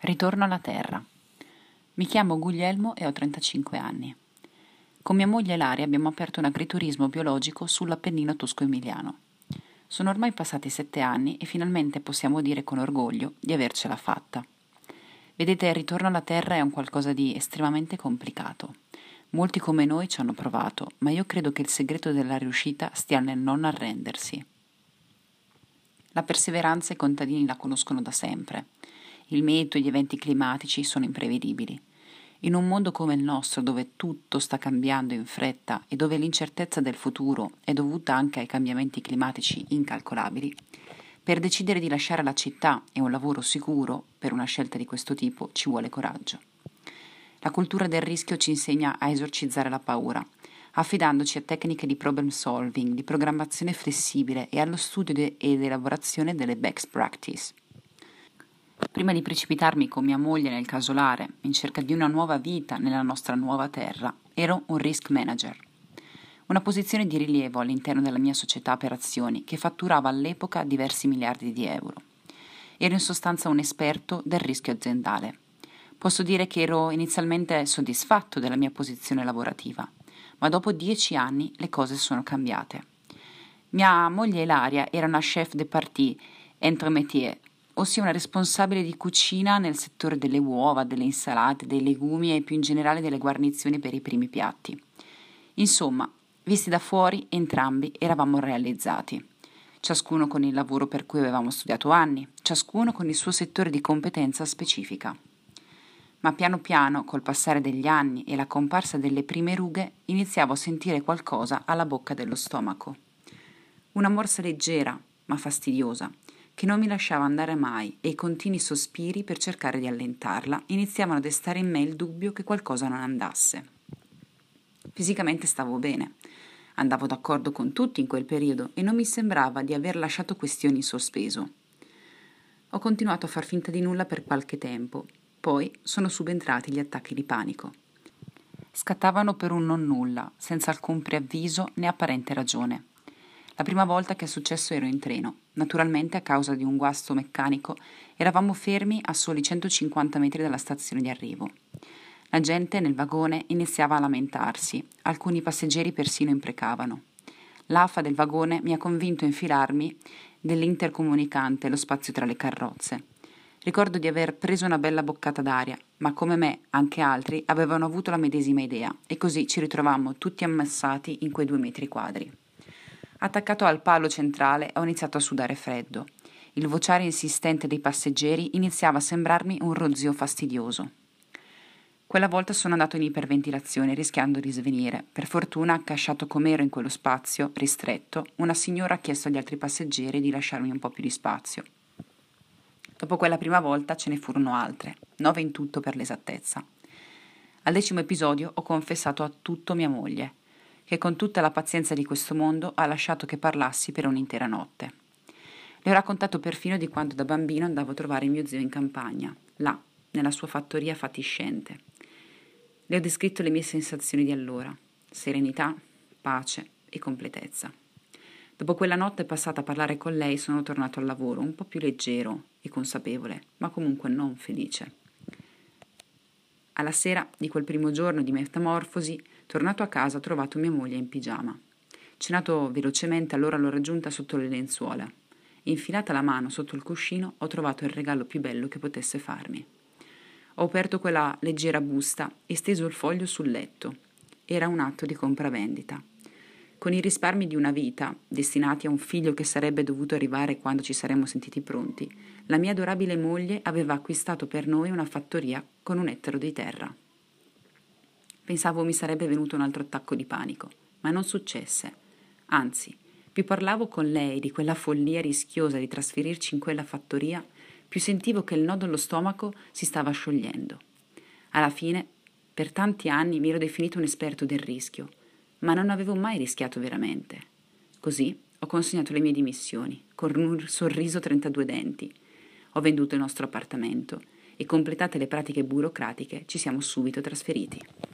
Ritorno alla Terra. Mi chiamo Guglielmo e ho 35 anni. Con mia moglie Laria abbiamo aperto un agriturismo biologico sull'Appennino tosco-emiliano. Sono ormai passati sette anni e finalmente possiamo dire con orgoglio di avercela fatta. Vedete, il ritorno alla Terra è un qualcosa di estremamente complicato. Molti come noi ci hanno provato, ma io credo che il segreto della riuscita stia nel non arrendersi. La perseveranza i contadini la conoscono da sempre il meteo e gli eventi climatici sono imprevedibili. In un mondo come il nostro, dove tutto sta cambiando in fretta e dove l'incertezza del futuro è dovuta anche ai cambiamenti climatici incalcolabili, per decidere di lasciare la città e un lavoro sicuro per una scelta di questo tipo ci vuole coraggio. La cultura del rischio ci insegna a esorcizzare la paura, affidandoci a tecniche di problem solving, di programmazione flessibile e allo studio ed elaborazione delle best practice. Prima di precipitarmi con mia moglie nel casolare in cerca di una nuova vita nella nostra nuova terra, ero un risk manager. Una posizione di rilievo all'interno della mia società per azioni che fatturava all'epoca diversi miliardi di euro. Ero in sostanza un esperto del rischio aziendale. Posso dire che ero inizialmente soddisfatto della mia posizione lavorativa, ma dopo dieci anni le cose sono cambiate. Mia moglie Ilaria era una chef de partie entre métiers ossia una responsabile di cucina nel settore delle uova, delle insalate, dei legumi e più in generale delle guarnizioni per i primi piatti. Insomma, visti da fuori, entrambi eravamo realizzati, ciascuno con il lavoro per cui avevamo studiato anni, ciascuno con il suo settore di competenza specifica. Ma piano piano, col passare degli anni e la comparsa delle prime rughe, iniziavo a sentire qualcosa alla bocca dello stomaco. Una morsa leggera, ma fastidiosa, che non mi lasciava andare mai e i continui sospiri per cercare di allentarla iniziavano a destare in me il dubbio che qualcosa non andasse. Fisicamente stavo bene, andavo d'accordo con tutti in quel periodo e non mi sembrava di aver lasciato questioni in sospeso. Ho continuato a far finta di nulla per qualche tempo, poi sono subentrati gli attacchi di panico. Scattavano per un non nulla, senza alcun preavviso né apparente ragione. La prima volta che è successo ero in treno. Naturalmente, a causa di un guasto meccanico, eravamo fermi a soli 150 metri dalla stazione di arrivo. La gente nel vagone iniziava a lamentarsi, alcuni passeggeri persino imprecavano. L'afa del vagone mi ha convinto a infilarmi dell'intercomunicante, lo spazio tra le carrozze. Ricordo di aver preso una bella boccata d'aria, ma come me anche altri avevano avuto la medesima idea, e così ci ritrovammo tutti ammassati in quei due metri quadri. Attaccato al palo centrale ho iniziato a sudare freddo. Il vociare insistente dei passeggeri iniziava a sembrarmi un rozio fastidioso. Quella volta sono andato in iperventilazione rischiando di svenire. Per fortuna, accasciato com'ero in quello spazio ristretto, una signora ha chiesto agli altri passeggeri di lasciarmi un po' più di spazio. Dopo quella prima volta ce ne furono altre, nove in tutto per l'esattezza. Al decimo episodio ho confessato a tutto mia moglie che con tutta la pazienza di questo mondo ha lasciato che parlassi per un'intera notte. Le ho raccontato perfino di quando da bambino andavo a trovare mio zio in campagna, là, nella sua fattoria fatiscente. Le ho descritto le mie sensazioni di allora, serenità, pace e completezza. Dopo quella notte passata a parlare con lei sono tornato al lavoro un po' più leggero e consapevole, ma comunque non felice. Alla sera di quel primo giorno di metamorfosi Tornato a casa ho trovato mia moglie in pigiama. Cenato velocemente, allora l'ho raggiunta sotto le lenzuola. Infilata la mano sotto il cuscino, ho trovato il regalo più bello che potesse farmi. Ho aperto quella leggera busta e steso il foglio sul letto. Era un atto di compravendita. Con i risparmi di una vita, destinati a un figlio che sarebbe dovuto arrivare quando ci saremmo sentiti pronti, la mia adorabile moglie aveva acquistato per noi una fattoria con un ettaro di terra. Pensavo mi sarebbe venuto un altro attacco di panico, ma non successe. Anzi, più parlavo con lei di quella follia rischiosa di trasferirci in quella fattoria, più sentivo che il nodo allo stomaco si stava sciogliendo. Alla fine, per tanti anni mi ero definito un esperto del rischio, ma non avevo mai rischiato veramente. Così ho consegnato le mie dimissioni, con un sorriso 32 denti. Ho venduto il nostro appartamento e completate le pratiche burocratiche ci siamo subito trasferiti.